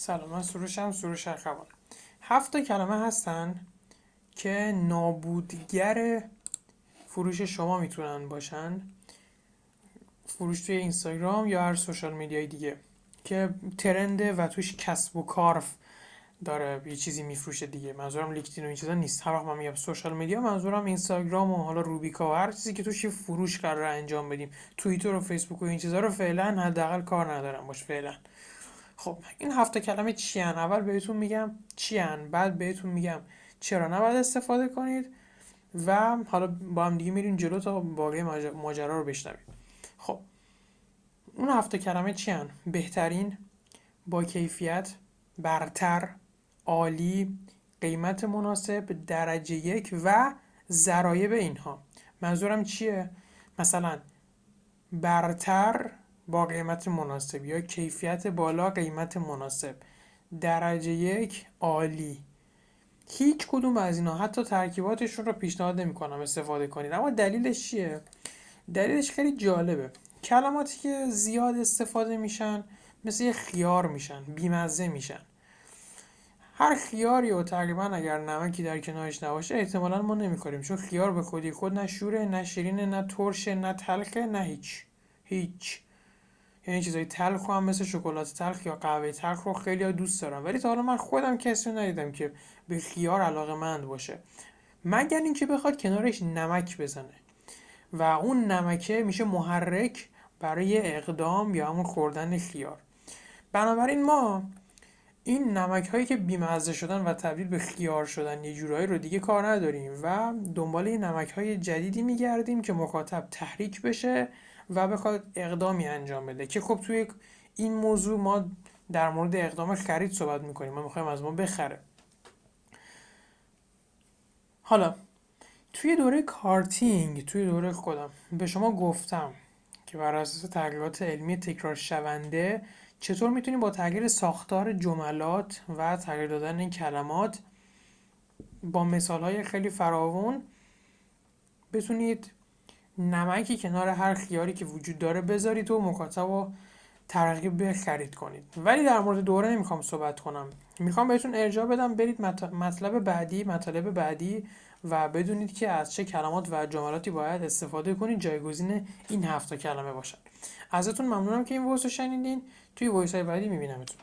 سلام من سروشم سروش اخوان هفت تا کلمه هستن که نابودگر فروش شما می‌تونن باشن. فروش توی اینستاگرام یا هر سوشال میدیای دیگه که ترنده و توش کسب و کار داره یه چیزی میفروشه دیگه. منظورم لیکتین و این چیزا نیست. هر وقت من میگم سوشال میدیا منظورم اینستاگرام و حالا روبیکا و هر چیزی که توش فروش قرار انجام بدیم. توییتر و فیسبوک و این چیزا رو فعلا حداقل کار ندارم باش فعلا. خب این هفته کلمه چی هن؟ اول بهتون میگم چی هن؟ بعد بهتون میگم چرا نباید استفاده کنید و حالا با هم دیگه میریم جلو تا باقی ماجرا رو بشنوید خب اون هفته کلمه چی هن؟ بهترین با کیفیت برتر عالی قیمت مناسب درجه یک و ذرایب اینها منظورم چیه مثلا برتر با قیمت مناسب یا کیفیت بالا قیمت مناسب. درجه یک عالی. هیچ کدوم از اینا حتی ترکیباتشون رو پیشنهاد نمی کنم استفاده کنید. اما دلیلش چیه؟ دلیلش خیلی جالبه. کلماتی که زیاد استفاده میشن مثل یه خیار میشن بیمزه میشن. هر خیاری و تقریبا اگر نمکی در کنارش نباشه احتمالا ما نمی‌خوریم. چون خیار به خودی خود نه شوره نه شیرینه نه ترشه نه تلخه نه هیچ. هیچ. یعنی چیزای تلخ هم مثل شکلات تلخ یا قهوه تلخ رو خیلی دوست دارم. ولی تا حالا من خودم کسی رو ندیدم که به خیار علاقه مند باشه. مگر اینکه بخواد کنارش نمک بزنه. و اون نمکه میشه محرک برای اقدام یا همون خوردن خیار. بنابراین ما این نمک هایی که بیمزه شدن و تبدیل به خیار شدن یه جورایی رو دیگه کار نداریم و دنبال نمک های جدیدی میگردیم که مخاطب تحریک بشه و بخواد اقدامی انجام بده. که خب توی این موضوع ما در مورد اقدام خرید صحبت می‌کنیم. ما می‌خوایم از ما بخره. حالا توی دوره کارتینگ توی دوره خودم به شما گفتم که بر اساس تحقیقات علمی تکرار شونده چطور می‌تونیم با تغییر ساختار جملات و تغییر دادن این کلمات با مثال های خیلی فراوون بتونید نمکی کنار هر خیاری که وجود داره بذارید و مخاطب رو ترغیب خرید کنید. ولی در مورد دوره نمی‌خوام صحبت کنم. می‌خوام بهتون ارجاع بدم برید مطلب بعدی مطالب بعدی و بدونید که از چه کلمات و جملاتی باید استفاده کنید. جایگزین این هفت کلمه باشد. ازتون ممنونم که این voice رو شنیدین. توی voice های بعدی میبینمتون.